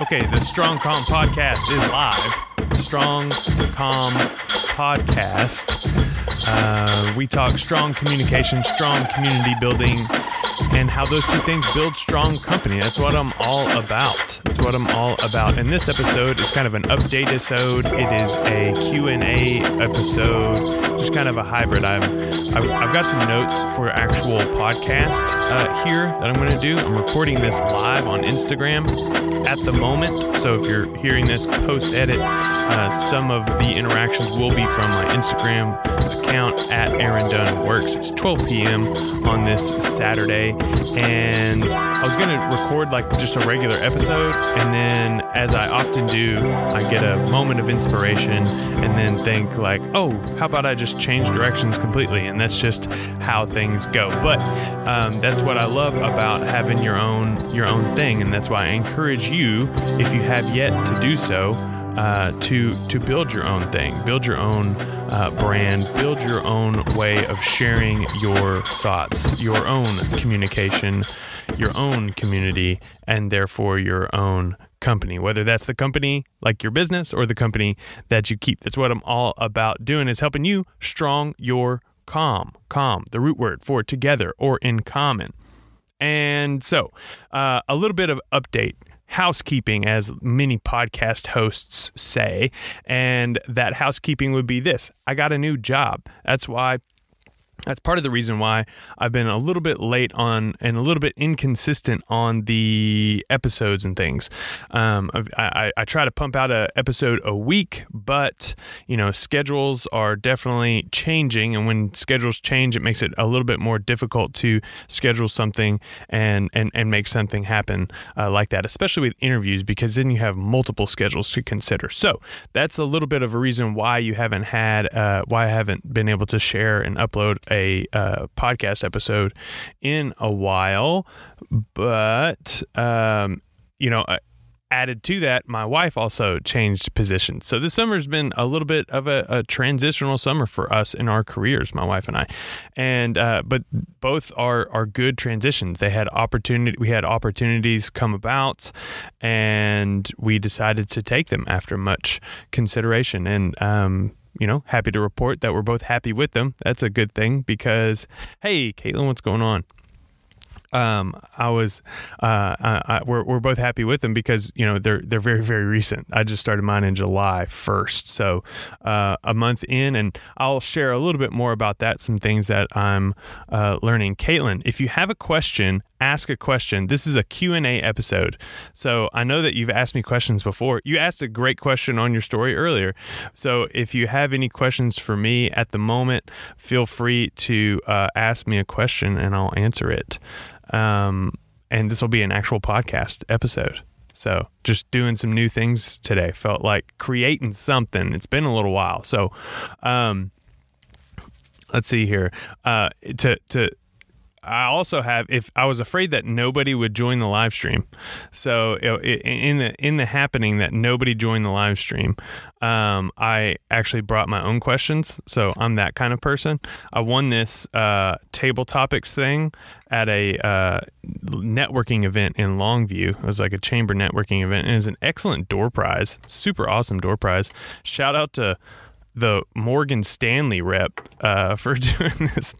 Okay, the Strong Calm podcast is live. Strong Calm podcast. Uh, we talk strong communication, strong community building, and how those two things build strong company. That's what I'm all about. That's what I'm all about. And this episode is kind of an update episode. It is a Q&A episode, just kind of a hybrid. I've, I've, I've got some notes for actual podcast uh, here that I'm going to do. I'm recording this live on Instagram at the moment. So if you're hearing this post edit, uh, some of the interactions will be from my Instagram account at Aaron Dunn Works. It's 12 p.m. on this Saturday, and I was gonna record like just a regular episode, and then as I often do, I get a moment of inspiration, and then think like, oh, how about I just change directions completely? And that's just how things go. But um, that's what I love about having your own your own thing, and that's why I encourage you, if you have yet to do so uh, to to build your own thing, build your own uh, brand, build your own way of sharing your thoughts, your own communication, your own community, and therefore your own company. Whether that's the company like your business or the company that you keep. That's what I'm all about doing is helping you strong your calm. Calm, the root word for together or in common. And so, uh, a little bit of update housekeeping, as many podcast hosts say. And that housekeeping would be this I got a new job. That's why that's part of the reason why I've been a little bit late on and a little bit inconsistent on the episodes and things. Um, I, I, I, try to pump out an episode a week, but you know schedules are definitely changing, and when schedules change, it makes it a little bit more difficult to schedule something and and and make something happen uh, like that, especially with interviews, because then you have multiple schedules to consider. So that's a little bit of a reason why you haven't had uh, why I haven't been able to share and upload a uh, podcast episode in a while, but um, you know. Added to that, my wife also changed positions. So this summer's been a little bit of a, a transitional summer for us in our careers, my wife and I. And uh, but both are are good transitions. They had opportunity. We had opportunities come about, and we decided to take them after much consideration. And um, you know, happy to report that we're both happy with them. That's a good thing because, hey, Caitlin, what's going on? Um, I was, uh, I, I, we're, we're both happy with them because you know they're they're very very recent. I just started mine in July first, so uh, a month in, and I'll share a little bit more about that. Some things that I'm uh, learning. Caitlin, if you have a question, ask a question. This is a Q and A episode, so I know that you've asked me questions before. You asked a great question on your story earlier, so if you have any questions for me at the moment, feel free to uh, ask me a question and I'll answer it. Um, and this will be an actual podcast episode. So just doing some new things today. Felt like creating something. It's been a little while. So um, let's see here. Uh, to to I also have if I was afraid that nobody would join the live stream. So in the in the happening that nobody joined the live stream, um, I actually brought my own questions. So I'm that kind of person. I won this uh, table topics thing at a uh, networking event in Longview. It was like a chamber networking event, and it was an excellent door prize, super awesome door prize. Shout out to the Morgan Stanley rep uh, for doing this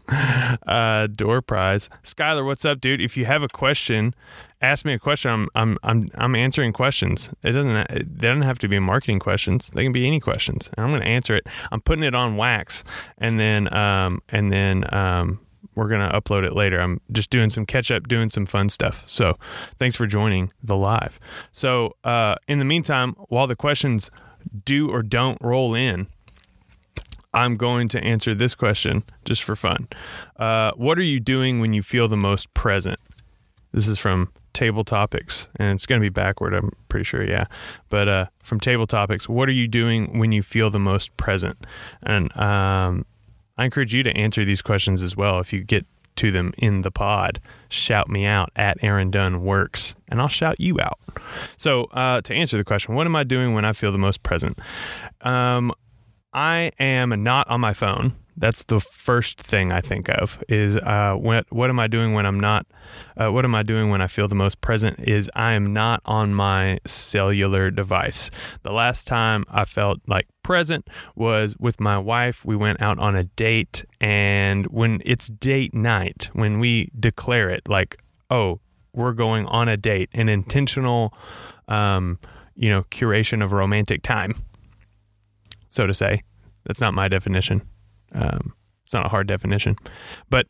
uh, door prize. Skylar, what's up, dude? If you have a question, ask me a question. I'm I'm I'm I'm answering questions. It doesn't it doesn't have to be marketing questions. They can be any questions, and I'm going to answer it. I'm putting it on wax, and then um and then um we're going to upload it later. I'm just doing some catch up, doing some fun stuff. So, thanks for joining the live. So, uh, in the meantime, while the questions do or don't roll in, I'm going to answer this question just for fun. Uh, what are you doing when you feel the most present? This is from Table Topics, and it's going to be backward, I'm pretty sure, yeah. But uh, from Table Topics, what are you doing when you feel the most present? And um, I encourage you to answer these questions as well. If you get to them in the pod, shout me out at Aaron Dunn Works, and I'll shout you out. So, uh, to answer the question, what am I doing when I feel the most present? Um, I am not on my phone. That's the first thing I think of is uh, what what am I doing when I'm not? Uh, what am I doing when I feel the most present? Is I am not on my cellular device. The last time I felt like present was with my wife. We went out on a date, and when it's date night, when we declare it like, oh, we're going on a date, an intentional, um, you know, curation of romantic time, so to say. That's not my definition. Um, it's not a hard definition, but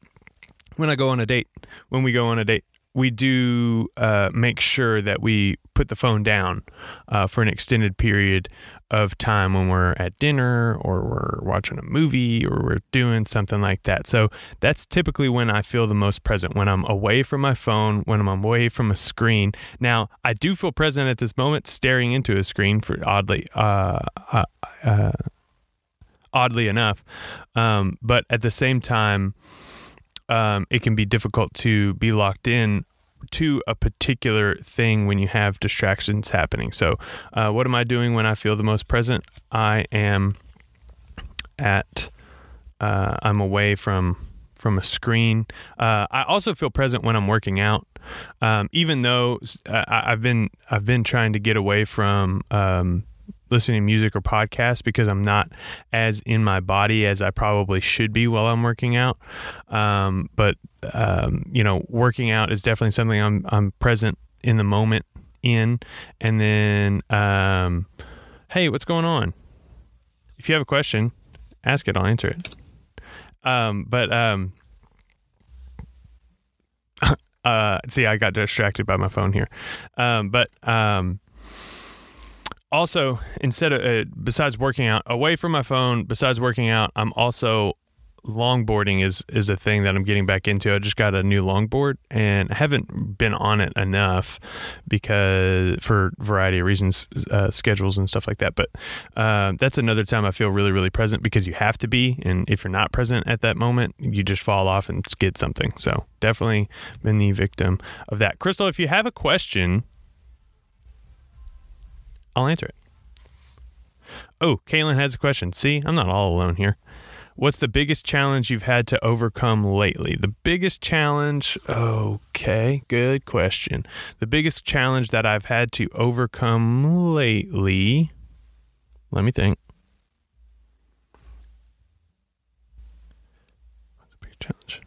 when I go on a date, when we go on a date, we do uh, make sure that we put the phone down uh, for an extended period of time when we're at dinner or we're watching a movie or we're doing something like that. So that's typically when I feel the most present, when I'm away from my phone, when I'm away from a screen. Now, I do feel present at this moment staring into a screen for oddly, uh, uh, uh oddly enough. Um, but at the same time, um, it can be difficult to be locked in to a particular thing when you have distractions happening. So, uh, what am I doing when I feel the most present? I am at, uh, I'm away from from a screen. Uh, I also feel present when I'm working out, um, even though uh, I've been I've been trying to get away from um, listening to music or podcasts because I'm not as in my body as I probably should be while I'm working out. Um, but um, you know, working out is definitely something I'm I'm present in the moment in. And then, um, hey, what's going on? If you have a question, ask it. I'll answer it. Um, but um, uh, see, I got distracted by my phone here. Um, but also instead of uh, besides working out away from my phone besides working out i'm also longboarding is is a thing that i'm getting back into. I just got a new longboard and i haven't been on it enough because for a variety of reasons uh, schedules and stuff like that. But uh, that's another time i feel really really present because you have to be. And if you're not present at that moment you just fall off and skid something. So definitely been the victim of that. Crystal if you have a question I'll answer it. Oh, Caitlin has a question. See, I'm not all alone here. What's the biggest challenge you've had to overcome lately? The biggest challenge, okay, good question. The biggest challenge that I've had to overcome lately, let me think. What's the big challenge?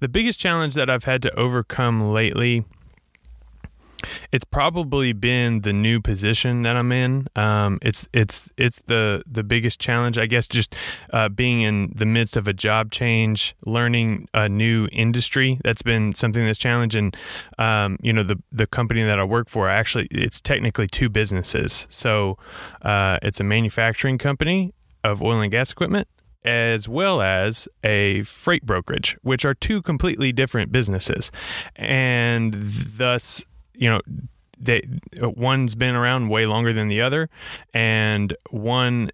The biggest challenge that I've had to overcome lately it's probably been the new position that I'm in. Um, it's it's it's the the biggest challenge, I guess. Just uh, being in the midst of a job change, learning a new industry. That's been something that's challenging. Um, you know, the the company that I work for, actually, it's technically two businesses. So uh, it's a manufacturing company of oil and gas equipment as well as a freight brokerage, which are two completely different businesses. And thus, you know they uh, one's been around way longer than the other and one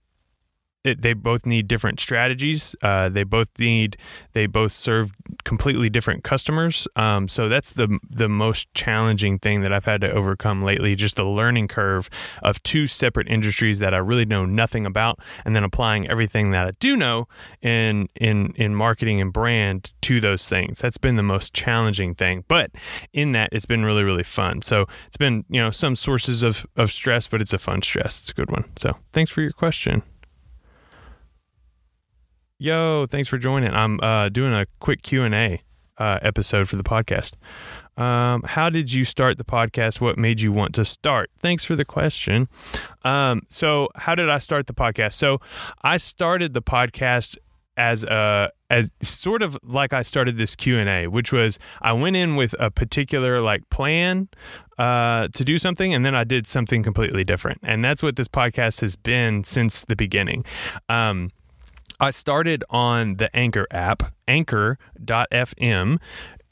it, they both need different strategies. Uh, they both need they both serve completely different customers. Um, so that's the the most challenging thing that I've had to overcome lately. Just the learning curve of two separate industries that I really know nothing about, and then applying everything that I do know in in in marketing and brand to those things. That's been the most challenging thing. But in that, it's been really really fun. So it's been you know some sources of of stress, but it's a fun stress. It's a good one. So thanks for your question. Yo, thanks for joining. I'm uh, doing a quick Q and A uh, episode for the podcast. Um, how did you start the podcast? What made you want to start? Thanks for the question. Um, so, how did I start the podcast? So, I started the podcast as a as sort of like I started this Q and A, which was I went in with a particular like plan uh, to do something, and then I did something completely different, and that's what this podcast has been since the beginning. Um, I started on the Anchor app, anchor.fm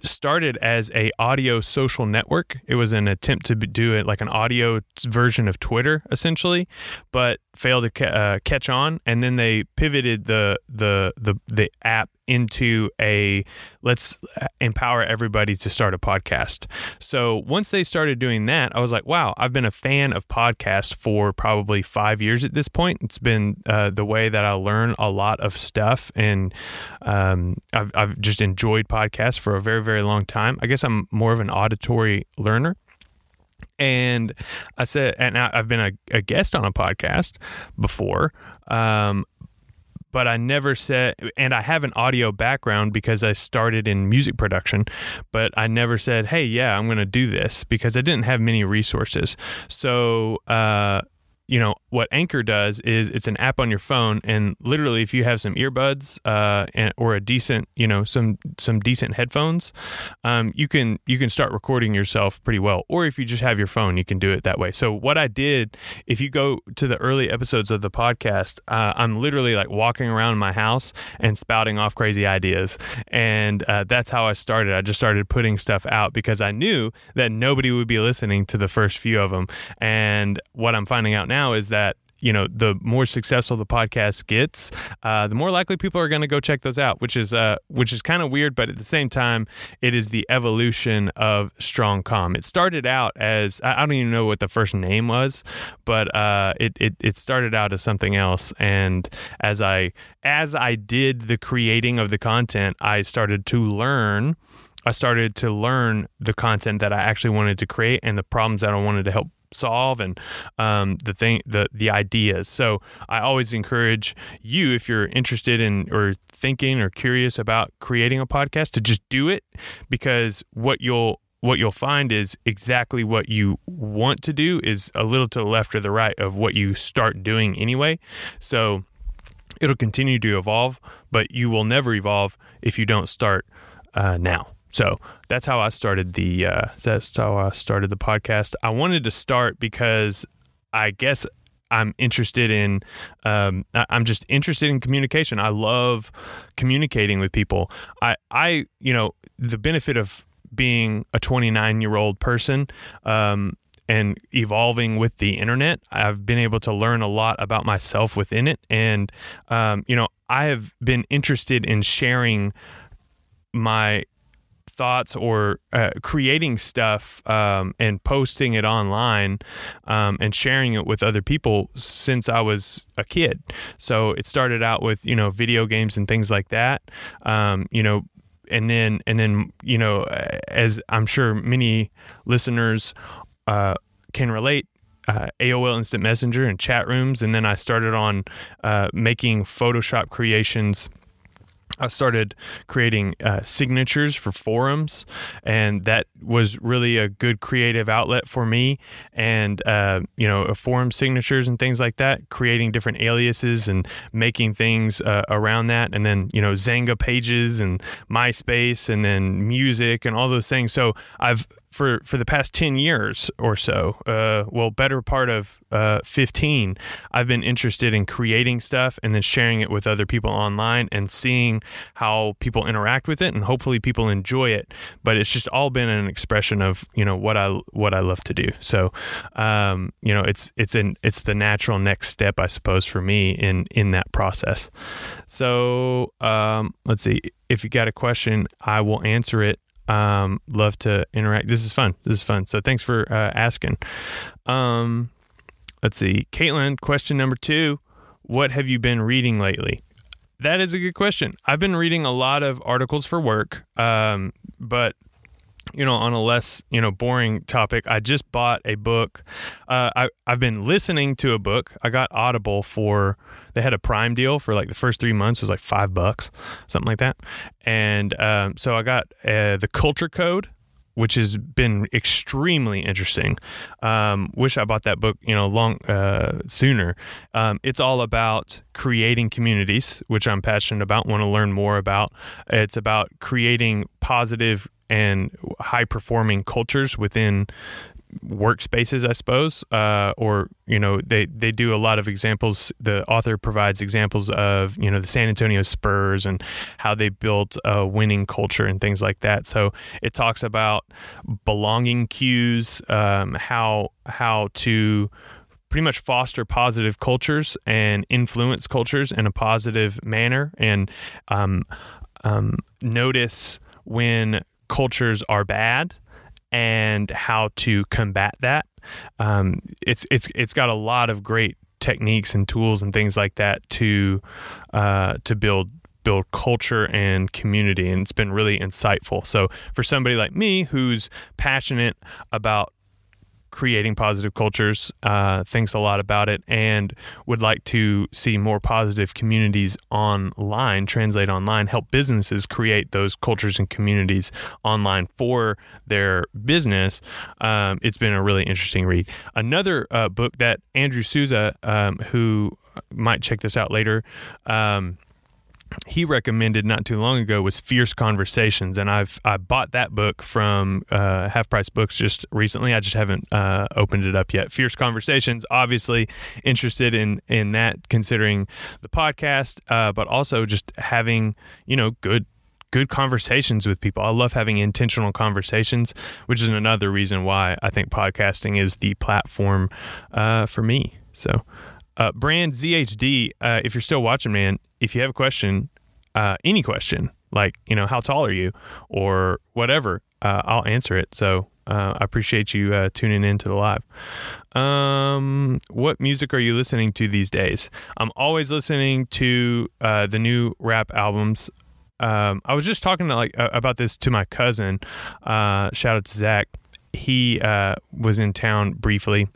started as a audio social network. It was an attempt to do it like an audio version of Twitter, essentially, but failed to ca- uh, catch on. And then they pivoted the the the the app into a let's empower everybody to start a podcast. So once they started doing that, I was like, wow, I've been a fan of podcasts for probably five years at this point. It's been uh, the way that I learn a lot of stuff, and um, I've, I've just enjoyed podcasts for a very, very long time. I guess I'm more of an auditory learner. And I said, and I've been a, a guest on a podcast before. Um, but I never said, and I have an audio background because I started in music production, but I never said, hey, yeah, I'm going to do this because I didn't have many resources. So, uh, you know what Anchor does is it's an app on your phone, and literally, if you have some earbuds uh, and, or a decent, you know, some some decent headphones, um, you can you can start recording yourself pretty well. Or if you just have your phone, you can do it that way. So what I did, if you go to the early episodes of the podcast, uh, I'm literally like walking around my house and spouting off crazy ideas, and uh, that's how I started. I just started putting stuff out because I knew that nobody would be listening to the first few of them, and what I'm finding out now now is that you know the more successful the podcast gets uh, the more likely people are going to go check those out which is uh, which is kind of weird but at the same time it is the evolution of strong com it started out as i don't even know what the first name was but uh, it, it it started out as something else. And as i as i did the creating of the content i started to learn I started to learn the content that I actually wanted to create and the problems that I wanted to help solve and um, the thing the the ideas. So i always encourage you if you're interested in or thinking or curious about creating a podcast to just do it because what you'll what you'll find is exactly what you want to do is a little to the left or the right of what you start doing anyway. So it'll continue to evolve but you will never evolve if you don't start uh, now so that's how I started the uh, that's how I started the podcast. I wanted to start because I guess I'm interested in um, I'm just interested in communication. I love communicating with people. I I you know the benefit of being a 29 year old person um, and evolving with the internet, I've been able to learn a lot about myself within it. And, um, you know, I have been interested in sharing my thoughts or uh, creating stuff um, and posting it online um, and sharing it with other people since I was a kid. So it started out with you know video games and things like that. Um, you know, and then and then you know as I'm sure many listeners uh, can relate. Uh, AOL Instant Messenger and chat rooms, and then I started on uh, making Photoshop creations I started creating uh, signatures for forums, and that was really a good creative outlet for me. And uh, you know, forum signatures and things like that, creating different aliases and making things uh, around that, and then you know, Xanga pages and MySpace, and then music and all those things. So I've for for the past 10 years or so uh, well better part of uh, 15 i've been interested in creating stuff and then sharing it with other people online and seeing how people interact with it and hopefully people enjoy it. But it's just all been an expression of you know what i what i love to do. So um, you know it's it's an it's the natural next step i suppose for me in in that process. So um, let's see. If you got a question i will answer it um, love to interact. This is fun. This is fun. So thanks for uh, asking. Um, let's see, Caitlin. Question number two: What have you been reading lately? That is a good question. I've been reading a lot of articles for work, um, but you know, on a less, you know, boring topic, I just bought a book. Uh, I, I've been listening to a book. I got Audible for, they had a prime deal for like the first three months was like five bucks, something like that. And um, so I got uh, The Culture Code which has been extremely interesting. Um, wish I bought that book, you know, long uh, sooner. Um, it's all about creating communities, which I'm passionate about. Want to learn more about. It's about creating positive and high performing cultures within workspaces, I suppose, uh, or you know they they do a lot of examples. The author provides examples of you know the San Antonio Spurs and how they built a winning culture and things like that. So it talks about belonging cues, um, how how to pretty much foster positive cultures and influence cultures in a positive manner and um, um, notice when cultures are bad and how to combat that. Um, it's it's it's got a lot of great techniques and tools and things like that to uh, to build build culture and community and it's been really insightful so for somebody like me who's passionate about creating positive cultures, uh, thinks a lot about it, and would like to see more positive communities online, translate online, help businesses create those cultures and communities online for their business. Um, it's been a really interesting read. Another uh, book that Andrew Souza, um, who might check this out later, um, he recommended not too long ago was Fierce Conversations, and I've I bought that book from uh, Half Price Books just recently. I just haven't uh, opened it up yet. Fierce Conversations, obviously interested in in that, considering the podcast, uh, but also just having you know good good conversations with people. I love having intentional conversations, which is another reason why I think podcasting is the platform uh, for me. So. Uh, brand ZHD, uh, if you're still watching, man, if you have a question, uh, any question, like, you know, how tall are you or whatever, uh, I'll answer it. So uh, I appreciate you uh, tuning in to the live. Um, what music are you listening to these days? I'm always listening to the new rap albums. Um, I was just talking to, like about this to my cousin. shout out to Zach. He was in town briefly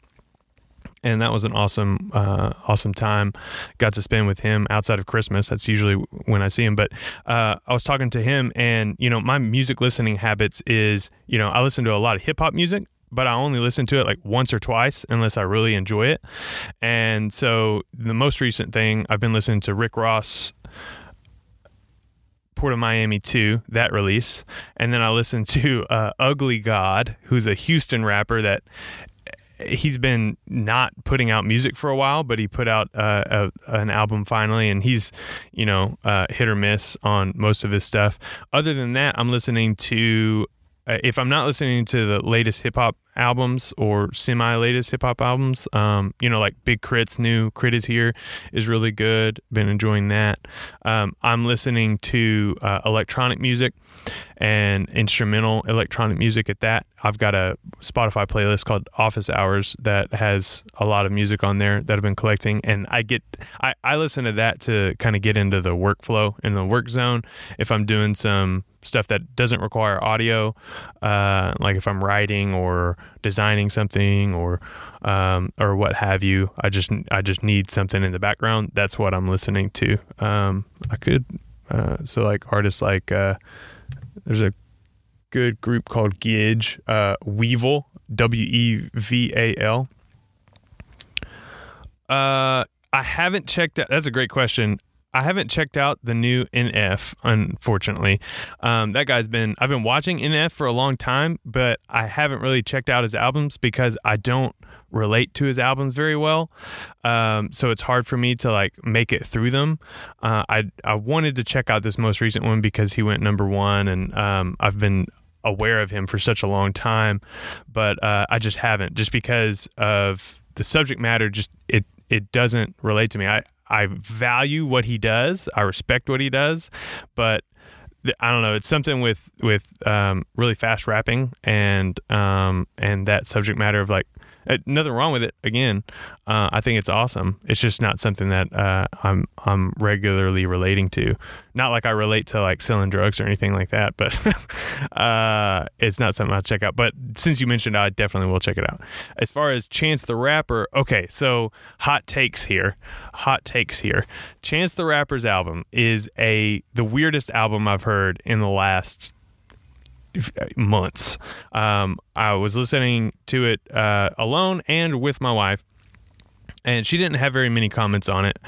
and that was an awesome uh, awesome time got to spend with him outside of christmas that's usually when i see him but uh, i was talking to him and you know my music listening habits is you know i listen to a lot of hip-hop music but I only listen to it like once or twice unless I really enjoy it. And so the most recent thing I've been listening to Rick Ross Port of Miami 2, that release. And then I listened to uh, Ugly God, who's a Houston rapper that he's been not putting out music for a while, but he put out uh, a, an album finally, and he's you know uh, hit or miss on most of his stuff. Other than that, I'm listening to. Uh, if I'm not listening to the latest hip hop albums or semi latest hip hop albums, um, you know, like Big K.R.I.T.'s new K.R.I.T. Iz Here is really good. Been enjoying that. Um, I'm listening to uh, electronic music and instrumental electronic music at that. I've got a Spotify playlist called Office Hours that has a lot of music on there that I've been collecting. And I get, I, I listen to that to kind of get into the workflow in the work zone. If I'm doing some stuff that doesn't require audio, uh, like if I'm writing or designing something or um, or what have you, I just I just need something in the background. That's what I'm listening to. Um, I could uh, so like artists like uh, there's a good group called Gidge, uh, Weval, W E V A L. Uh, I haven't checked out. That's a great question. I haven't checked out the new NF, unfortunately. Um, that guy's been, I've been watching NF for a long time, but I haven't really checked out his albums because I don't relate to his albums very well. Um, so it's hard for me to like make it through them. Uh, I, I wanted to check out this most recent one because he went number one and um, I've been aware of him for such a long time, but uh, I just haven't just because of the subject matter. Just it, it doesn't relate to me. I, I value what he does. I respect what he does, but I don't know. It's something with with um, really fast rapping and um, and that subject matter of like uh, nothing wrong with it. Again, uh, I think it's awesome. It's just not something that uh, I'm I'm regularly relating to. Not like I relate to like selling drugs or anything like that, but uh, it's not something I'll check out. But since you mentioned, I definitely will check it out. As far as Chance the Rapper, okay, so hot takes here. Hot takes here. Chance the Rapper's album is a the weirdest album I've heard in the last months. Um, I was listening to it uh, alone and with my wife, and she didn't have very many comments on it.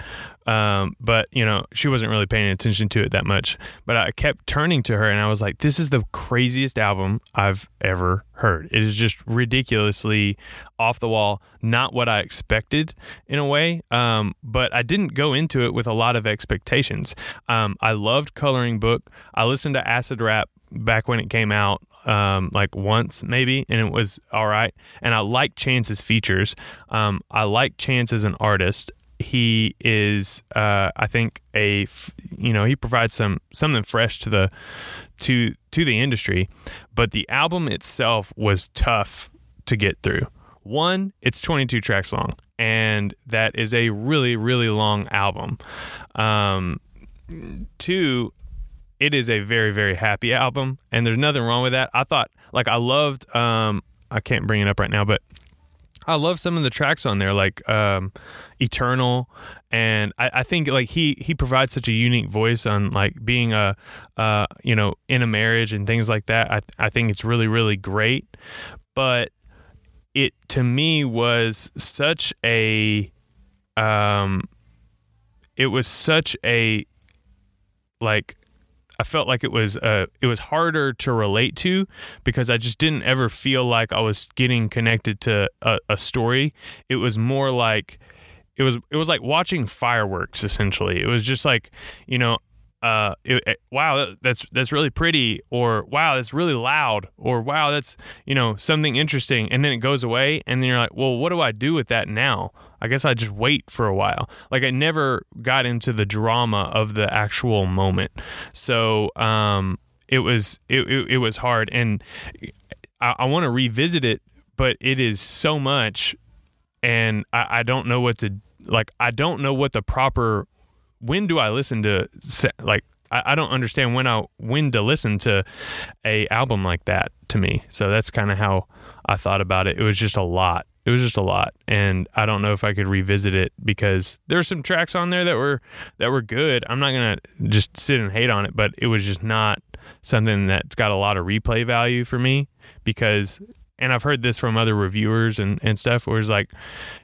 Um, but you know, she wasn't really paying attention to it that much. But I kept turning to her, and I was like, "This is the craziest album I've ever heard. It is just ridiculously off the wall. Not what I expected in a way. Um, but I didn't go into it with a lot of expectations. Um, I loved Coloring Book. I listened to Acid Rap back when it came out um, like once maybe, and it was all right. And I like Chance's features. Um, I like Chance as an artist. he is, uh, I think, a you know he provides some something fresh to the to to the industry, but the album itself was tough to get through. One, it's 22 tracks long, and that is a really really long album. Um, two, it is a very very happy album, and there's nothing wrong with that. I thought like I loved. Um, I can't bring it up right now, but I love some of the tracks on there, like um, "Eternal," and I, I, think like he he provides such a unique voice on like being a uh, you know in a marriage and things like that. I I think it's really really great, but it to me was such a um, it was such a like I felt like it was uh, it was harder to relate to because I just didn't ever feel like I was getting connected to a, a story. It was more like it was it was like watching fireworks essentially. It was just like you know uh, it, it, wow, that's that's really pretty, or wow, that's really loud, or wow, that's you know something interesting, and then it goes away, and then you're like, well, what do I do with that now? I guess I just wait for a while. Like I never got into the drama of the actual moment, so um, it was it, it, it was hard, and I, I want to revisit it, but it is so much, and I, I don't know what to like. I don't know what the proper when do I listen to like I, I don't understand when I when to listen to a album like that to me. So that's kind of how I thought about it. It was just a lot. It was just a lot, and I don't know if I could revisit it because there's some tracks on there that were that were good. I'm not gonna just sit and hate on it, but it was just not something that's got a lot of replay value for me because and I've heard this from other reviewers and, and stuff where it's like,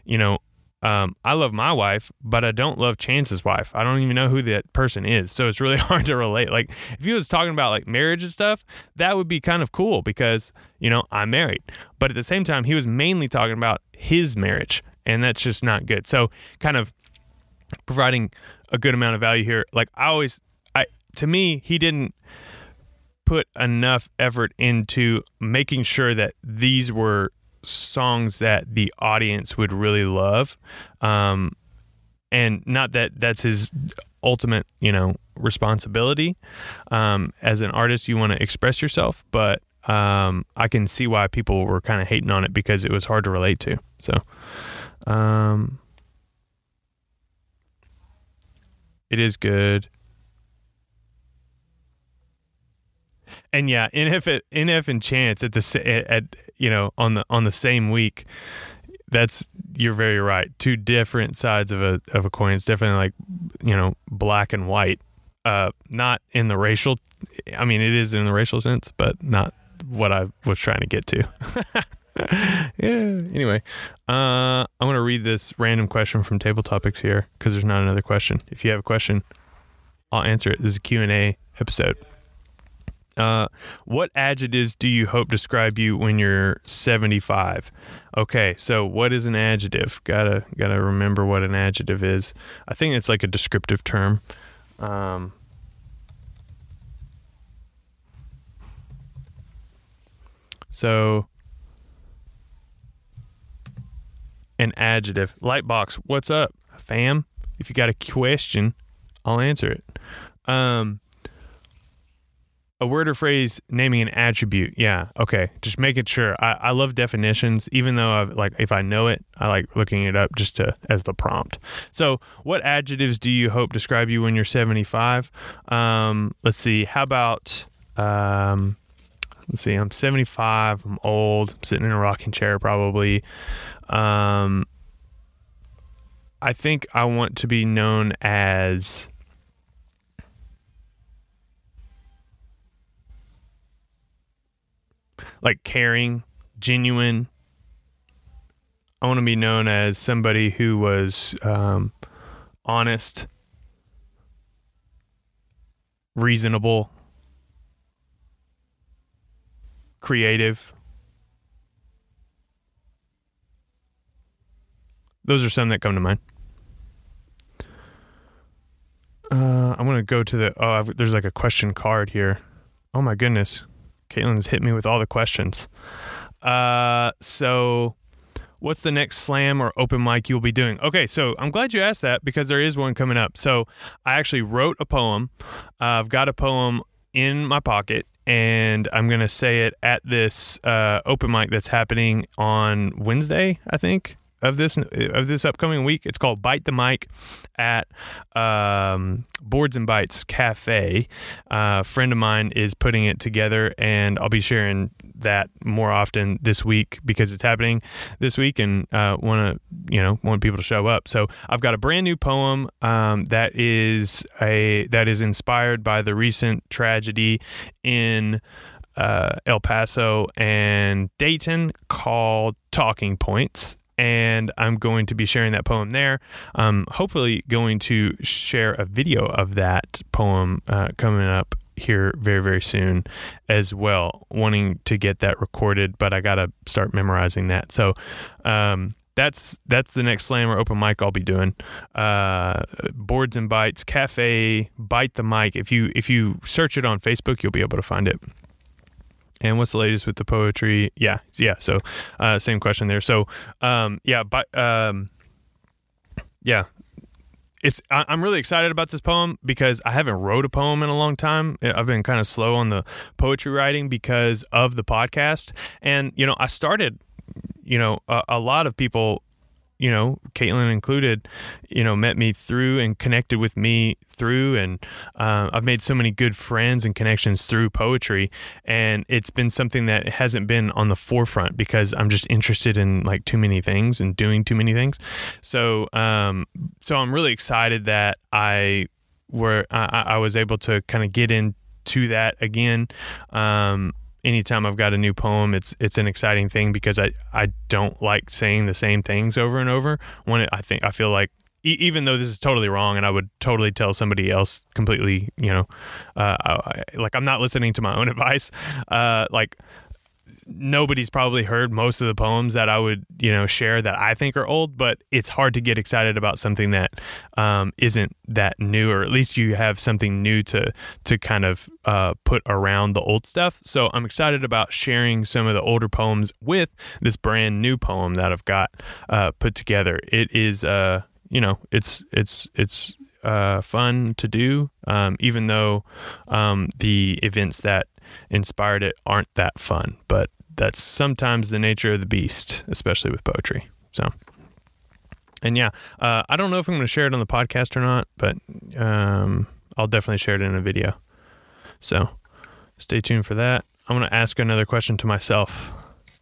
you know, um, I love my wife, but I don't love Chance's wife. I don't even know who that person is. So it's really hard to relate. Like if he was talking about like marriage and stuff, that would be kind of cool because, you know, I'm married. But at the same time, he was mainly talking about his marriage, and that's just not good. So kind of providing a good amount of value here. Like I always I to me, he didn't put enough effort into making sure that these were songs that the audience would really love. Um, and not that that's his ultimate, you know, responsibility. Um, as an artist, you want to express yourself, but um, I can see why people were kind of hating on it because it was hard to relate to. So, um, it is good. And yeah, NF NF and Chance at the at you know on the on the same week. That's you're very right. Two different sides of a of a coin. It's definitely like you know black and white. Uh, not in the racial. I mean, it is in the racial sense, but not what I was trying to get to. yeah. Anyway, uh, I'm gonna read this random question from Table Topics here because there's not another question. If you have a question, I'll answer it. This is a Q and A episode. Uh, what adjectives do you hope describe you when you're 75? Okay, so what is an adjective? Gotta gotta remember what an adjective is. I think it's like a descriptive term. Um, so an adjective. Lightbox, what's up, fam? If you got a question, I'll answer it. Um, a word or phrase naming an attribute. Yeah. Okay. Just making sure. I, I love definitions, even though I've like if I know it, I like looking it up just to as the prompt. So, what adjectives do you hope describe you when you're 75? Um, let's see. How about um, let's see. I'm 75. I'm old. I'm sitting in a rocking chair probably. Um, I think I want to be known as like caring, genuine. I want to be known as somebody who was um, honest, reasonable, creative. Those are some that come to mind. Uh, I'm gonna go to the. Oh, I've, there's like a question card here. Oh my goodness. Caitlin's hit me with all the questions. Uh, so, what's the next slam or open mic you'll be doing? Okay, so I'm glad you asked that because there is one coming up. So I actually wrote a poem. Uh, I've got a poem in my pocket and I'm going to say it at this uh, open mic that's happening on Wednesday, I think of this of this upcoming week. It's called Bite the Mic at um, Boards and Bites Cafe. Uh, a friend of mine is putting it together, and I'll be sharing that more often this week because it's happening this week, and uh, want to you know want people to show up. So I've got a brand new poem um, that is a that is inspired by the recent tragedy in. Uh, El Paso and Dayton called Talking Points and I'm going to be sharing that poem there. Um, hopefully, going to share a video of that poem uh, coming up here very very soon as well. Wanting to get that recorded, but I gotta start memorizing that. So. Um, that's that's the next slam or open mic I'll be doing. Uh, boards and bites cafe bite the mic. If you if you search it on Facebook, you'll be able to find it. And what's the latest with the poetry? Yeah, yeah. So, uh, same question there. So, um, yeah, but um, yeah, it's. I, I'm really excited about this poem because I haven't wrote a poem in a long time. I've been kind of slow on the poetry writing because of the podcast, and you know, I started. You know, a, a lot of people you know, Caitlin included, you know, met me through and connected with me through, and uh, I've made so many good friends and connections through poetry, and it's been something that hasn't been on the forefront because I'm just interested in like too many things and doing too many things. So, um, so I'm really excited that I were I, I was able to kind of get into that again. Um, anytime I've got a new poem, it's it's an exciting thing because I I don't like saying the same things over and over. When it, I think I feel like even though this is totally wrong and I would totally tell somebody else completely, you know, uh, I, like I'm not listening to my own advice. Uh, like nobody's probably heard most of the poems that I would, you know, share that I think are old, but it's hard to get excited about something that um, not that new, or at least you have something new to to kind of uh, put around the old stuff. So I'm excited about sharing some of the older poems with this brand new poem that I've got uh, put together. It is, uh, you know, it's it's it's uh, fun to do, um, even though um, the events that inspired it aren't that fun. But that's sometimes the nature of the beast, especially with poetry. So, and yeah, uh, I don't know if I'm going to share it on the podcast or not, but um, I'll definitely share it in a video. So, stay tuned for that. I'm going to ask another question to myself.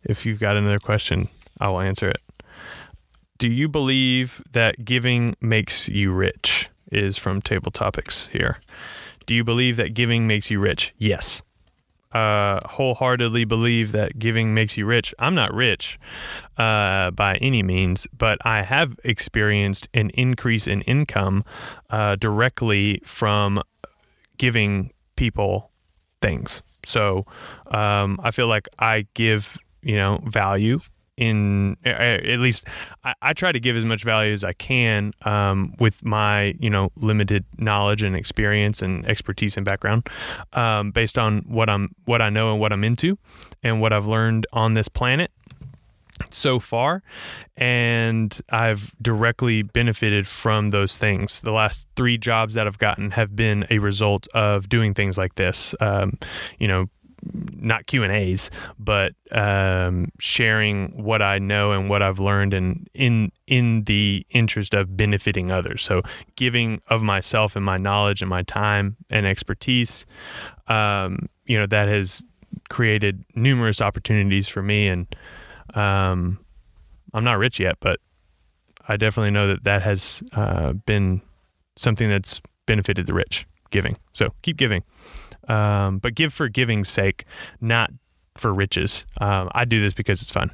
If you've got another question, I will answer it. Do you believe that giving makes you rich? Is from Table Topics here. Do you believe that giving makes you rich? Yes uh, wholeheartedly believe that giving makes you rich. I'm not rich uh, by any means, but I have experienced an increase in income uh, directly from giving people things. So um, I feel like I give you know value in at least I, I, try to give as much value as I can um, with my you know limited knowledge and experience and expertise and background um, based on what I'm what I know and what I'm into and what I've learned on this planet so far and I've directly benefited from those things. The last 3 jobs that I've gotten have been a result of doing things like this. Um, you know, not Q and A's, but um, sharing what I know and what I've learned, and in in the interest of benefiting others. So giving of myself and my knowledge and my time and expertise, um, you know, that has created numerous opportunities for me. And um, I'm not rich yet, but I definitely know that that has uh, been something that's benefited the rich. Giving, so keep giving um, but give for giving's sake, not for riches. Um, I do this because it's fun.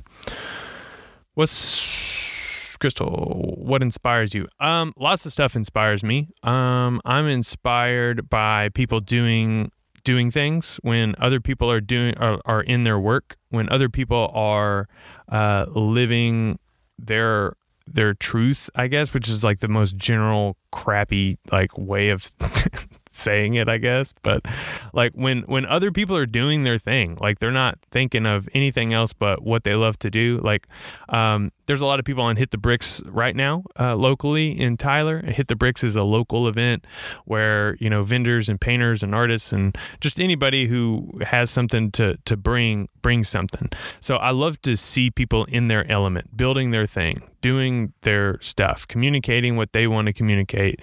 What's Crystal? What inspires you? Um, lots of stuff inspires me. Um, I'm inspired by people doing doing things when other people are doing are, are in their work when other people are uh, living their their truth i guess which is like the most general crappy like way of saying it, I guess. But like when when other people are doing their thing, like they're not thinking of anything else but what they love to do. Like um, there's a lot of people on Hit the Bricks right now uh, locally in Tyler. Hit the Bricks is a local event where you know vendors and painters and artists and just anybody who has something to to bring bring something. So I love to see people in their element, building their thing, doing their stuff, communicating what they want to communicate,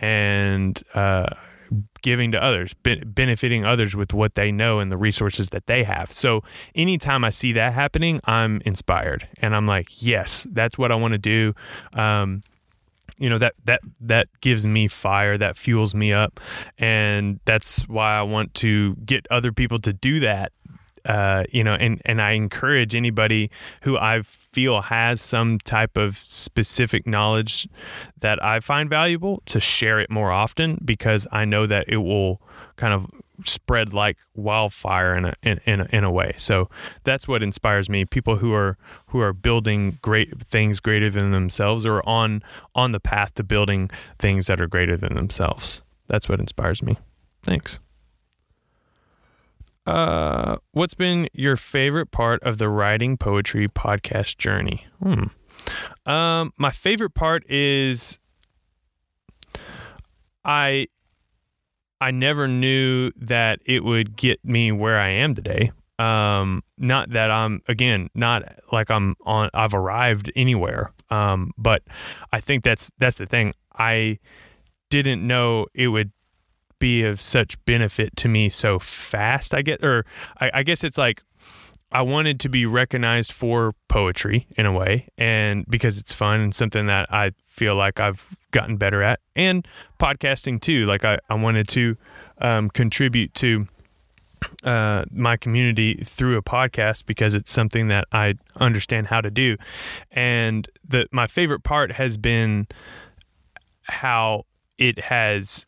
and uh, giving to others, be- benefiting others with what they know and the resources that they have. So anytime I see that happening, I'm inspired, and I'm like, yes, that's what I want to do. Um, you know that that that gives me fire that fuels me up and that's why i want to get other people to do that uh, you know, and, and I encourage anybody who I feel has some type of specific knowledge that I find valuable to share it more often because I know that it will kind of spread like wildfire in a, in, in a, in a way. So that's what inspires me. People who are who are building great things greater than themselves or on on the path to building things that are greater than themselves. That's what inspires me. Thanks. Uh, what's been your favorite part of the writing poetry podcast journey? Hmm. Um, my favorite part is I I never knew that it would get me where I am today. Um, not that I'm again, not like I'm on I've arrived anywhere. Um, but I think that's that's the thing. I didn't know it would be of such benefit to me so fast. I get, or I, I guess it's like I wanted to be recognized for poetry in a way, and because it's fun and something that I feel like I've gotten better at, and podcasting too. Like I, I wanted to um, contribute to uh, my community through a podcast because it's something that I understand how to do, and the my favorite part has been how it has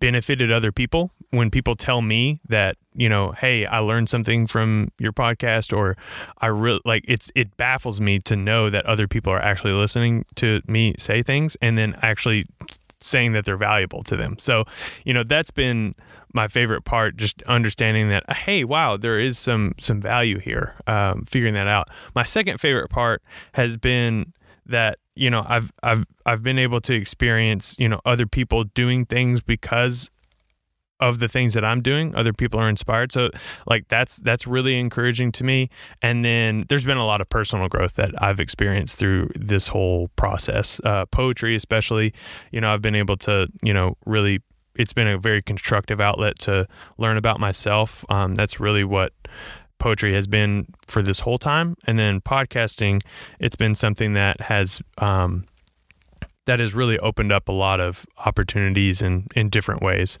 benefited other people when people tell me that you know hey i learned something from your podcast or i really like it's it baffles me to know that other people are actually listening to me say things and then actually saying that they're valuable to them. So you know that's been my favorite part just understanding that hey wow there is some some value here um, figuring that out. My second favorite part has been that you know I've I've I've been able to experience you know other people doing things because of the things that I'm doing. Other people are inspired. So like that's that's really encouraging to me. And then there's been a lot of personal growth that I've experienced through this whole process. Uh, poetry especially you know I've been able to you know really it's been a very constructive outlet to learn about myself. Um, that's really what poetry has been for this whole time, and then podcasting, it's been something that has um, that has really opened up a lot of opportunities in in different ways.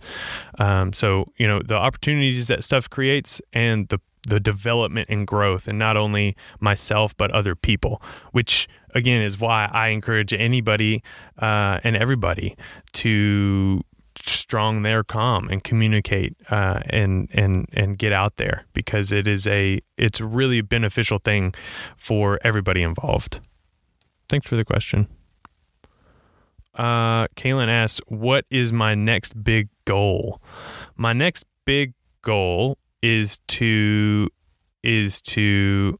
Um, so you know the opportunities that stuff creates and the the development and growth, and not only myself but other people, which again is why I encourage anybody uh, and everybody to strong their calm and communicate uh, and and and get out there because it is a it's really a beneficial thing for everybody involved. Thanks for the question. Uh, Kaylin asks, "What is my next big goal?" My next big goal is to is to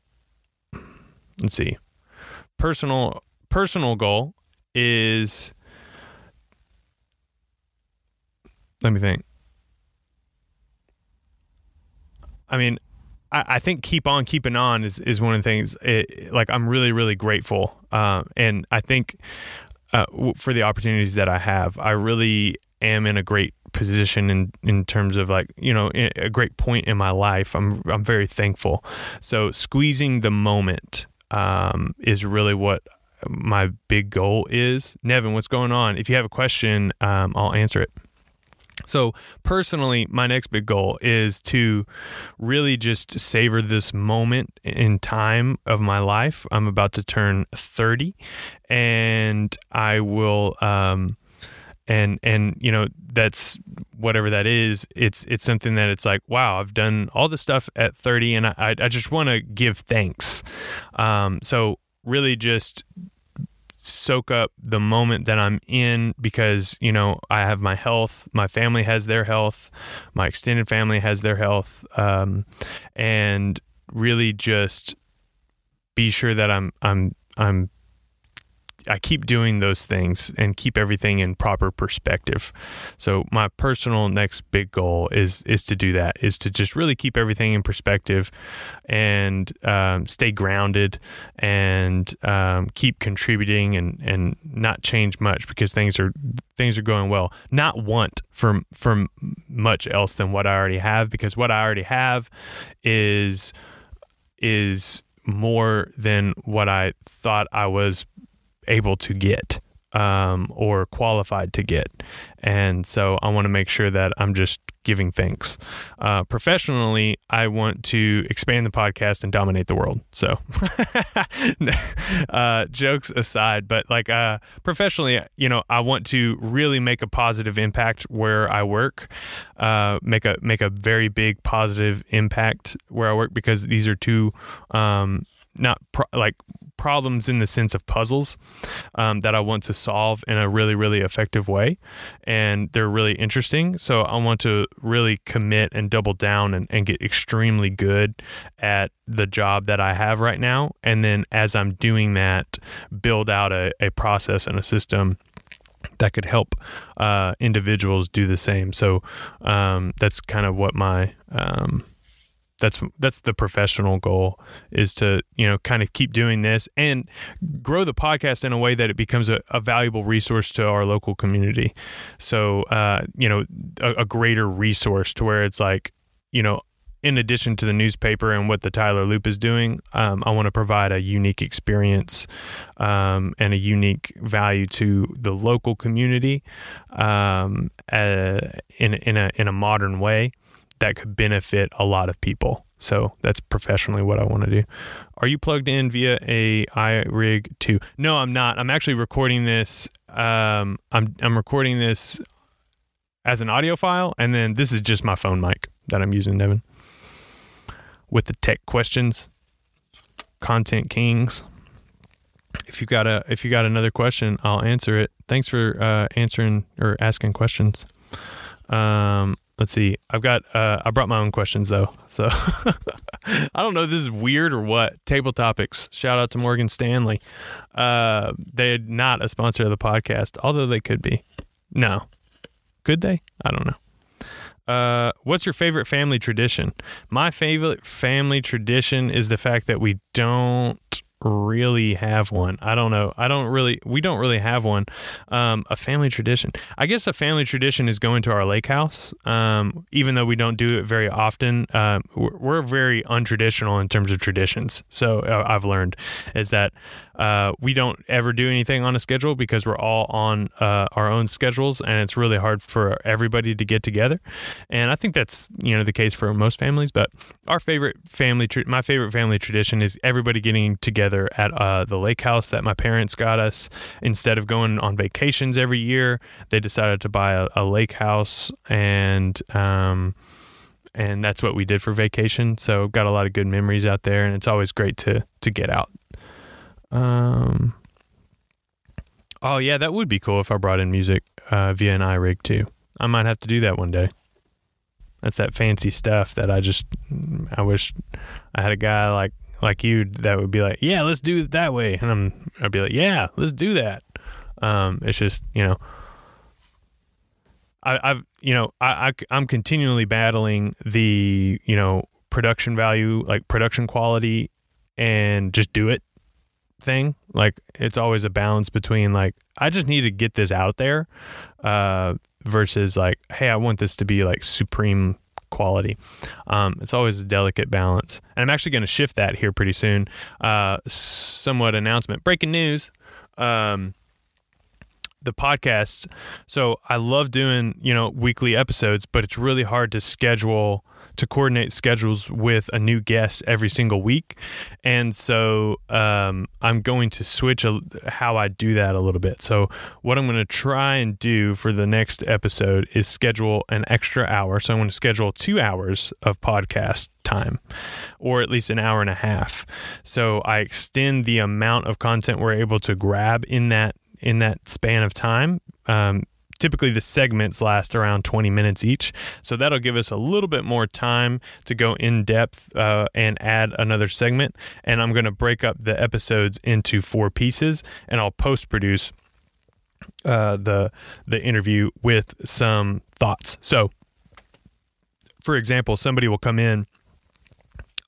let's see personal personal goal is let me think. I mean, I, I, think keep on keeping on is, is one of the things. It, like I'm really really grateful, uh, and I think uh, for the opportunities that I have, I really am in a great position in in terms of like you know a great point in my life. I'm I'm very thankful. So squeezing the moment um, is really what my big goal is. Nevin, what's going on? If you have a question, um, I'll answer it. So, personally, my next big goal is to really just savor this moment in time of my life. I'm about to turn 30, and I will, um, and and you know that's whatever that is it's it's something that it's like wow i've done all this stuff at 30 and i i just want to give thanks um so really just soak up the moment that I'm in because, you know, I have my health, my family has their health, my extended family has their health, um, and really just be sure that I'm I'm I'm I keep doing those things and keep everything in proper perspective. So my personal next big goal is is to do that. Is to just really keep everything in perspective and um, stay grounded and um, keep contributing and and not change much because things are things are going well. Not want for for much else than what I already have because what I already have is is more than what I thought I was able to get um, or qualified to get. And so I want to make sure that I'm just giving thanks. Uh, professionally, I want to expand the podcast and dominate the world. So, uh, jokes aside, but like uh, professionally, you know, I want to really make a positive impact where I work. Uh, make a make a very big positive impact where I work because these are two um, not pro- like problems in the sense of puzzles um, that I want to solve in a really, really effective way. And they're really interesting. So I want to really commit and double down and, and get extremely good at the job that I have right now. And then as I'm doing that, build out a, a process and a system that could help uh, individuals do the same. So um, that's kind of what my um, that's that's the professional goal is to you know kind of keep doing this and grow the podcast in a way that it becomes a, a valuable resource to our local community. So uh, you know a, a, greater resource to where it's like you know in addition to the newspaper and what the Tyler Loop is doing, um, I want to provide a unique experience um, and a unique value to the local community um, uh, in in a in a modern way that could benefit a lot of people. So that's professionally what I want to do. Are you plugged in via a iRig 2? No, I'm not. I'm actually recording this. Um, I'm I'm recording this as an audio file, and then this is just my phone mic that I'm using, Devin. With the tech questions, content kings. If you got a if you got another question, I'll answer it. Thanks for uh, answering or asking questions. Um, let's see. I've got uh, I brought my own questions though, so I don't know this is weird or what. Table topics. Shout out to Morgan Stanley. Uh, they're not a sponsor of the podcast, although they could be. No, could they? I don't know. Uh, what's your favorite family tradition? My favorite family tradition is the fact that we don't really have one. I don't know. I don't really. We don't really have one. Um, a family tradition. I guess a family tradition is going to our lake house. Um, even though we don't do it very often, um, we're, we're, very untraditional in terms of traditions. So uh, I've learned is that uh, we don't ever do anything on a schedule because we're all on uh, our own schedules, and it's really hard for everybody to get together. And I think that's you know the case for most families. But our favorite family, my favorite family tradition is everybody getting together at uh, the lake house that my parents got us. Instead of going on vacations every year, they decided to buy a, a lake house and. Um, and that's what we did for vacation. So got a lot of good memories out there, and it's always great to to get out. Um. Oh yeah, that would be cool if I brought in music uh, via an iRig 2. I might have to do that one day. That's that fancy stuff that I just I wish I had a guy like like you that would be like, yeah, let's do it that way, and I'm I'd be like, yeah, let's do that. Um, it's just you know, I, I've you know I, I I'm continually battling the you know production value like production quality and just do it thing. Like it's always a balance between like I just need to get this out there uh, versus like hey I want this to be like supreme quality. Um, it's always a delicate balance, and I'm actually going to shift that here pretty soon. Uh, somewhat announcement, breaking news. Um, the podcasts. So I love doing you know weekly episodes, but it's really hard to schedule to coordinate schedules with a new guest every single week, and so um, I'm going to switch a, how I do that a little bit. So what I'm going to try and do for the next episode is schedule an extra hour. So I'm going to schedule two hours of podcast time or at least an hour and a half. So I extend the amount of content we're able to grab in that in that span of time. Um, typically the segments last around 20 minutes each. So that'll give us a little bit more time to go in depth uh, and add another segment. And i'm going to break up the episodes into four pieces and i'll post produce uh, the the interview with some thoughts. So for example somebody will come in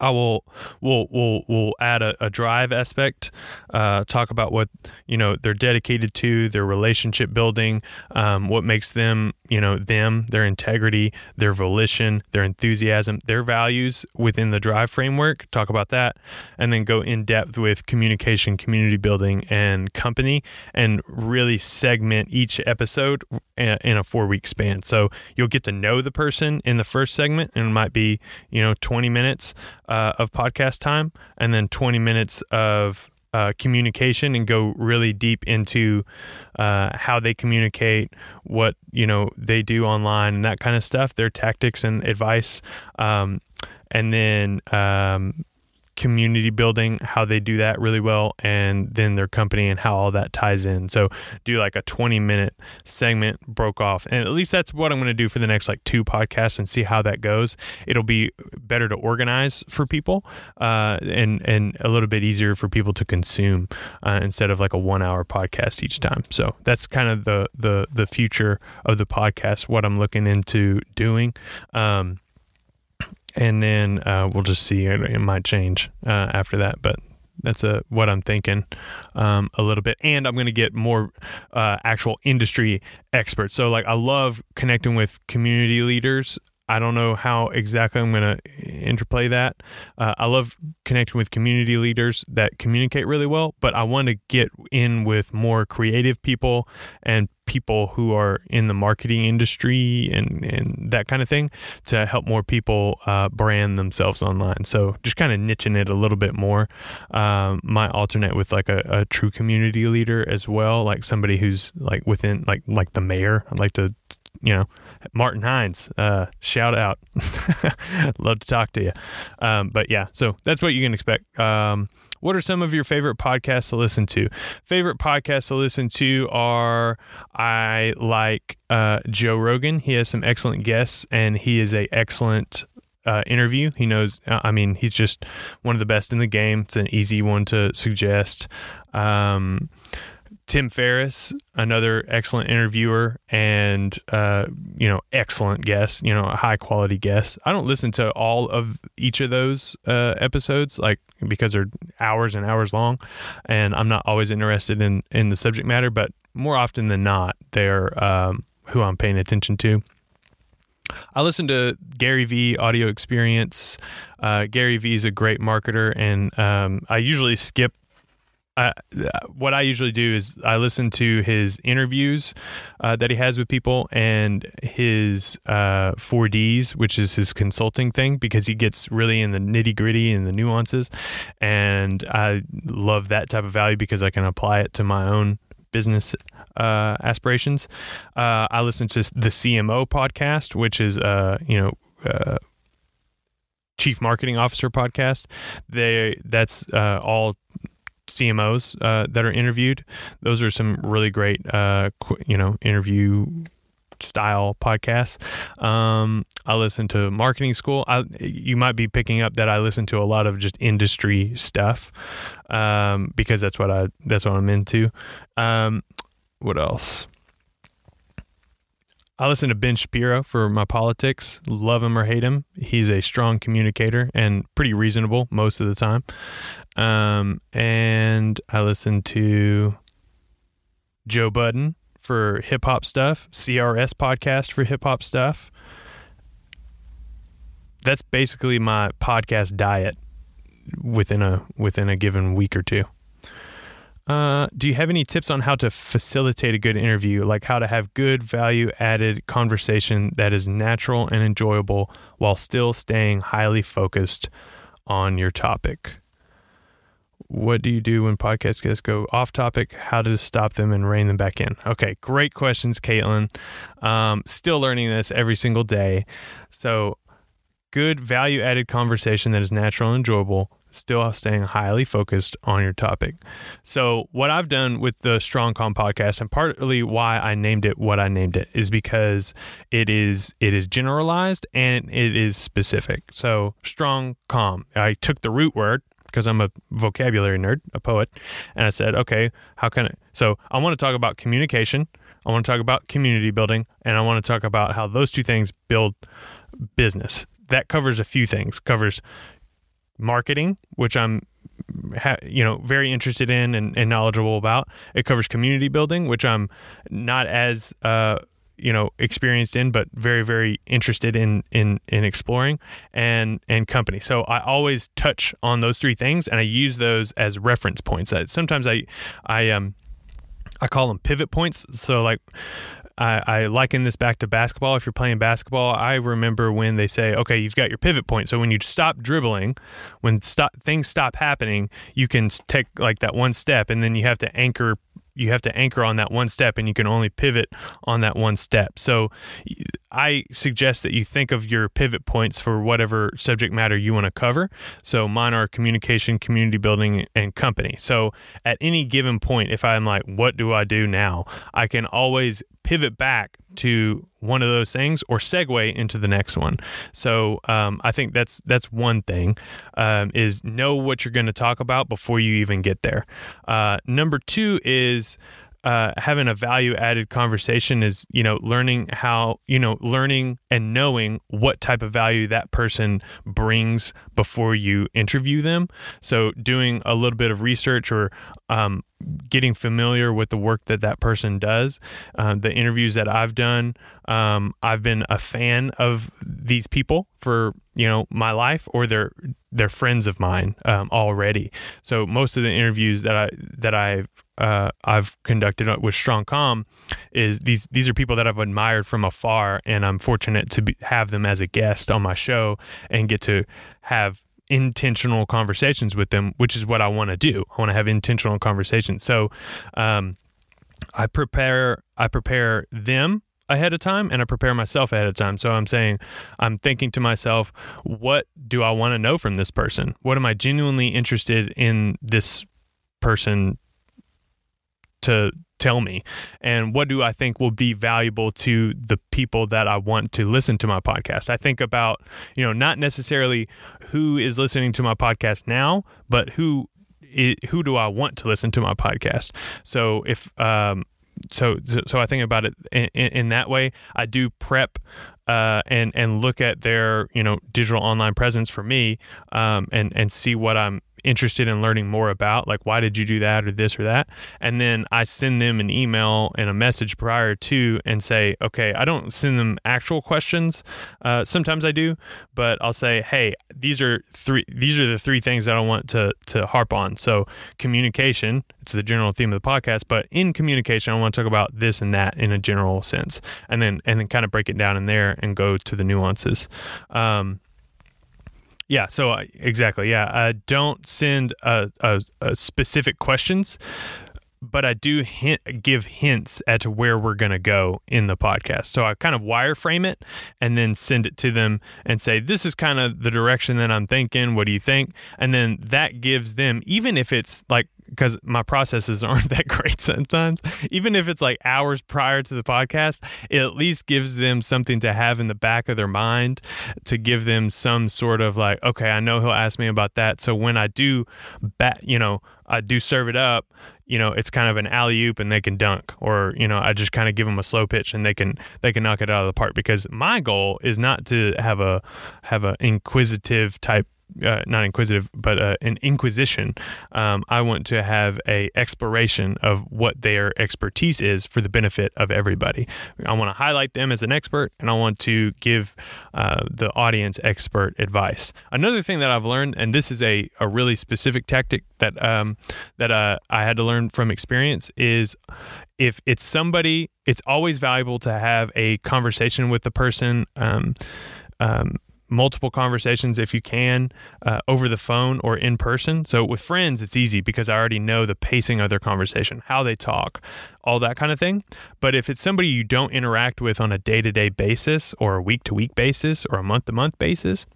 I will will will will add a, a drive aspect, uh, talk about what you know they're dedicated to, their relationship building, um, what makes them you know them, their integrity, their volition, their enthusiasm, their values within the drive framework. Talk about that, and then go in depth with communication, community building, and company, and really segment each episode in a four week span. So you'll get to know the person in the first segment, and it might be you know twenty minutes uh, of podcast time and then 20 minutes of uh, communication and go really deep into uh, how they communicate, what you know they do online, and that kind of stuff, their tactics and advice, um, and then um, community building, how they do that really well, and then their company and how all that ties in. So do like a 20 minute segment broke off. And at least that's what I'm going to do for the next like two podcasts and see how that goes. It'll be better to organize for people uh, and, and a little bit easier for people to consume uh, instead of like a one hour podcast each time. So that's kind of the, the, the future of the podcast, what I'm looking into doing. Um, and then uh, we'll just see. It, might change uh, after that, but that's a, what I'm thinking um, a little bit. And I'm going to get more uh, actual industry experts. So, like, I love connecting with community leaders I don't know how exactly I'm going to interplay that. Uh, I love connecting with community leaders that communicate really well, but I want to get in with more creative people and people who are in the marketing industry and, and that kind of thing to help more people uh, brand themselves online. So just kind of niching it a little bit more. Um, might alternate with like a, a true community leader as well, like somebody who's like within like like the mayor. I'd like to you know Martin Heines, uh, shout out. Love to talk to you. Um, but yeah, so that's what you can expect. Um, what are some of your favorite podcasts to listen to? Favorite podcasts to listen to are I like uh, Joe Rogan. He has some excellent guests, and he is a excellent uh, interview. He knows. Uh, I mean, he's just one of the best in the game. It's an easy one to suggest. Um, Tim Ferriss, another excellent interviewer and uh, you know excellent guest, you know a high quality guest. I don't listen to all of each of those uh, episodes, like because they're hours and hours long, and I'm not always interested in in the subject matter. But more often than not, they're um, who I'm paying attention to. I listen to Gary Vee audio experience. Uh, Gary Vee is a great marketer, and um, I usually skip What I usually do is I listen to his interviews uh, that he has with people and his uh, 4Ds, which is his consulting thing, because he gets really in the nitty gritty and the nuances. And I love that type of value because I can apply it to my own business uh, aspirations. Uh, I listen to the CMO podcast, which is, uh, you know, uh, chief marketing officer podcast. They that's all CMOs uh, that are interviewed. Those are some really great, uh, you know, interview style podcasts. Um, I listen to Marketing School. I, you might be picking up that I listen to a lot of just industry stuff um, because that's what I that's what I'm into. Um, what else? I listen to Ben Shapiro for my politics. Love him or hate him, he's a strong communicator and pretty reasonable most of the time. Um, and I listen to Joe Budden for hip hop stuff, CRS podcast for hip hop stuff. That's basically my podcast diet within a within a given week or two. Uh, do you have any tips on how to facilitate a good interview, like how to have good value added conversation that is natural and enjoyable while still staying highly focused on your topic? What do you do when podcast guests go off topic? How to stop them and rein them back in? Okay, great questions, Caitlin. Um, still learning this every single day. So, good value added conversation that is natural and enjoyable still staying highly focused on your topic. So, what I've done with the Strong Com podcast, and partly why I named it what I named it, is because it is it is generalized and it is specific. So, Strong Com, I took the root word because I'm a vocabulary nerd, a poet, and I said, okay, how can I? So, I want to talk about communication. I want to talk about community building, and I want to talk about how those two things build business. That covers a few things. Covers marketing, which I'm you know very interested in and, and, knowledgeable about. It covers community building, which I'm not as uh, you know experienced in, but very very interested in in in exploring and and company. So I always touch on those three things, and I use those as reference points. Sometimes I I um I call them pivot points. So like I, I liken this back to basketball. If you're playing basketball, I remember when they say, okay, you've got your pivot point. So when you stop dribbling, when stop things stop happening, you can take like that one step and then you have to anchor you have to anchor on that one step and you can only pivot on that one step. So I suggest that you think of your pivot points for whatever subject matter you want to cover. So mine are communication, community building, and company. So at any given point, if I'm like, what do I do now? I can always pivot back to one of those things or segue into the next one. So um, I think that's that's one thing um, is know what you're going to talk about before you even get there. Uh, number two is uh, having a value added conversation is you know learning how you know learning and knowing what type of value that person brings before you interview them. So doing a little bit of research or um, getting familiar with the work that that person does uh, the interviews that i've done um, i've been a fan of these people for you know my life or they're they're friends of mine um, already. So most of the interviews that i that i've uh, I've conducted with Strong Com is these these are people that I've admired from afar, and I'm fortunate to be, have them as a guest on my show and get to have intentional conversations with them, which is what I want to do. I want to have intentional conversations. So, um, I prepare I prepare them ahead of time and I prepare myself ahead of time. So I'm saying, I'm thinking to myself, what do I want to know from this person? What am I genuinely interested in this person to tell me? And what do i think will be valuable to the people that i want to listen to my podcast? I think about you know not necessarily who is listening to my podcast now but who who do i want to listen to my podcast? So if um so so i think about it in, in that way. I do prep uh, and and look at their you know digital online presence for me um, and and see what I'm interested in learning more about like why did you do that or this or that? And then i send them an email and a message prior to and say okay i don't send them actual questions uh, sometimes i do but i'll say hey these are three these are the three things that i want to to harp on. So communication it's the general theme of the podcast but in communication i want to talk about this and that in a general sense and then and then kind of break it down in there and go to the nuances. Um, yeah. So uh, exactly. Yeah. Uh, don't send a, a, a specific questions, but I do hint, give hints at where we're going to go in the podcast. So I kind of wireframe it and then send it to them and say, this is kind of the direction that I'm thinking. What do you think? And then that gives them, even if it's like because my processes aren't that great sometimes. Even if it's like hours prior to the podcast, it at least gives them something to have in the back of their mind to give them some sort of like, okay, I know he'll ask me about that. So when I do, bat, you know, I do serve it up, you know, it's kind of an alley oop and they can dunk, or you know, I just kind of give them a slow pitch and they can they can knock it out of the park. Because my goal is not to have a have an inquisitive type uh, not inquisitive, but uh, an inquisition. Um, I want to have a exploration of what their expertise is for the benefit of everybody. I want to highlight them as an expert, and I want to give uh, the audience expert advice. Another thing that I've learned, and this is a, a really specific tactic that um, that uh, I had to learn from experience, is if it's somebody, it's always valuable to have a conversation with the person. Um, um, multiple conversations if you can uh, over the phone or in person. So with friends, it's easy because I already know the pacing of their conversation, how they talk, all that kind of thing. But if it's somebody you don't interact with on a day to day basis or a week to week basis or a month to month basis,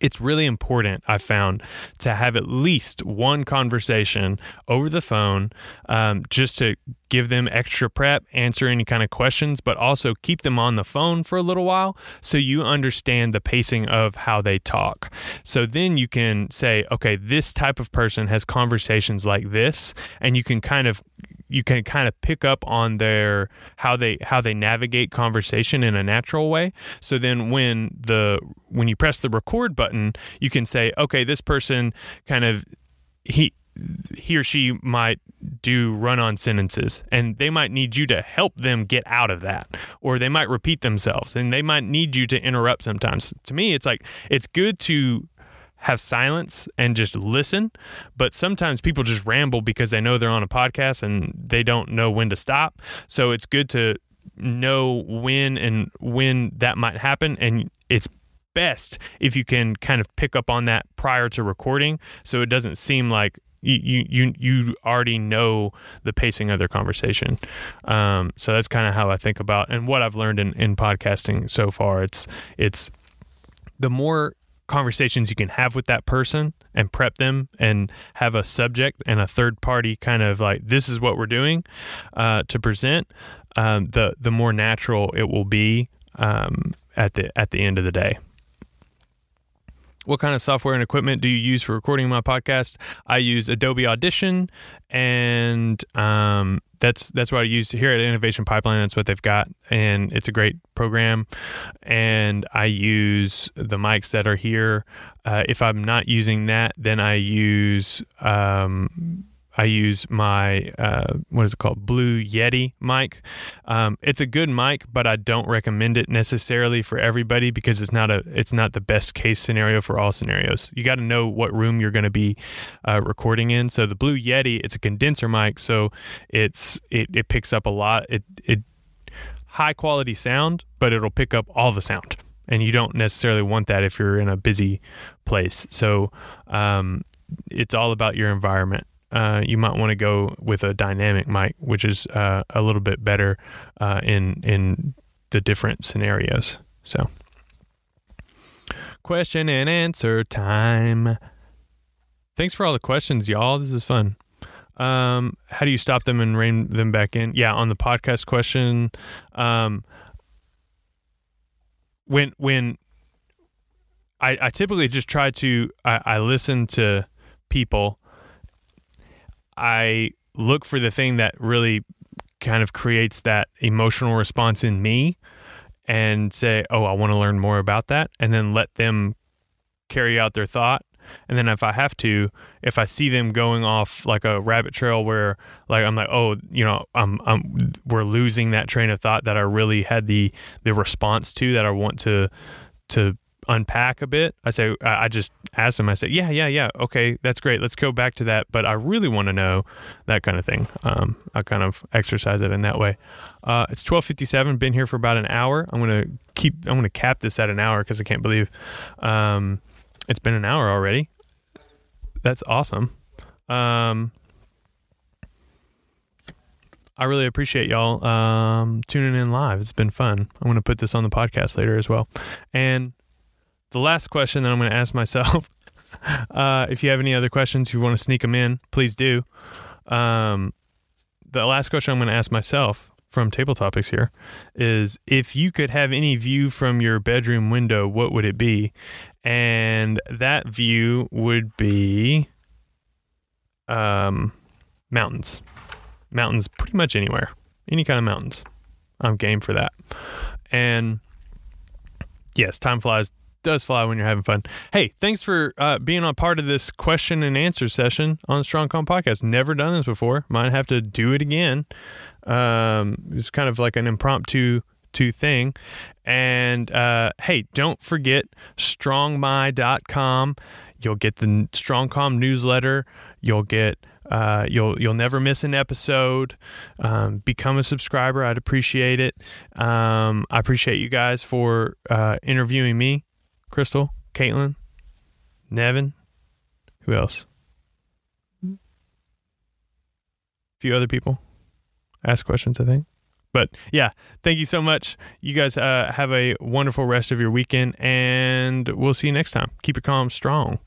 it's really important, I found, to have at least one conversation over the phone um, just to give them extra prep, answer any kind of questions, but also keep them on the phone for a little while so you understand the pacing of how they talk. So then you can say, okay, this type of person has conversations like this, and you can kind of you can kind of pick up on their how they how they navigate conversation in a natural way. So then when the when you press the record button you can say okay this person kind of he he or she might do run on sentences and they might need you to help them get out of that or they might repeat themselves and they might need you to interrupt sometimes. To me it's like it's good to have silence and just listen. But sometimes people just ramble because they know they're on a podcast and they don't know when to stop. So it's good to know when and when that might happen. And it's best if you can kind of pick up on that prior to recording so it doesn't seem like you you you already know the pacing of their conversation. Um, so that's kind of how I think about and what I've learned in, in podcasting so far. It's it's the more conversations you can have with that person and prep them and have a subject and a third party kind of like this is what we're doing uh, to present um, the the more natural it will be um, at the at the end of the day what kind of software and equipment do you use for recording my podcast? I use Adobe Audition, and um, that's that's what I use here at Innovation Pipeline. That's what they've got, and it's a great program. And I use the mics that are here. Uh, if I'm not using that, then I use um, I use my uh, what is it called Blue Yeti mic. Um, it's a good mic, but I don't recommend it necessarily for everybody because it's not a it's not the best case scenario for all scenarios. You got to know what room you're going to be uh, recording in. So the Blue Yeti, it's a condenser mic, so it's it, it picks up a lot. It it high quality sound, but it'll pick up all the sound, and you don't necessarily want that if you're in a busy place. So um, it's all about your environment uh, you might want to go with a dynamic mic, which is uh, a little bit better uh, in in the different scenarios. So, question and answer time. Thanks for all the questions, y'all. This is fun. Um, how do you stop them and rein them back in? Yeah, on the podcast question. Um, when when I, I typically just try to I, I listen to people I look for the thing that really kind of creates that emotional response in me and say, "Oh, I want to learn more about that," and then let them carry out their thought. And then if I have to, if I see them going off like a rabbit trail where like I'm like, "Oh, you know, I'm I'm we're losing that train of thought that I really had the the response to that I want to to unpack a bit, I say, I just ask them, I say, yeah, yeah, yeah, okay, that's great. Let's go back to that. But I really want to know that kind of thing. Um, I kind of exercise it in that way. Uh, it's 1257, been here for about an hour. I'm going to keep, I'm going to cap this at an hour because I can't believe um, it's been an hour already. That's awesome. Um, I really appreciate y'all um, tuning in live. It's been fun. I'm going to put this on the podcast later as well. And the last question that I'm going to ask myself, uh, if you have any other questions, you want to sneak them in, please do. Um, the last question I'm going to ask myself from Table Topics here is if you could have any view from your bedroom window, what would it be? And that view would be um, mountains. Mountains, pretty much anywhere, any kind of mountains. I'm game for that. And yes, time flies does fly when you're having fun. Hey, thanks for uh, being a part of this question and answer session on Strong Com podcast. Never done this before. Might have to do it again. Um, it's kind of like an impromptu to thing. And uh, hey, don't forget strongmy.com. You'll get the StrongCom newsletter. You'll get uh, you'll you'll never miss an episode. Um, become a subscriber. I'd appreciate it. Um, I appreciate you guys for uh, interviewing me, Crystal, Caitlin, Nevin. Who else? A few other people ask questions. I think. But yeah, thank you so much. You guys uh, have a wonderful rest of your weekend, and we'll see you next time. Keep your calm strong.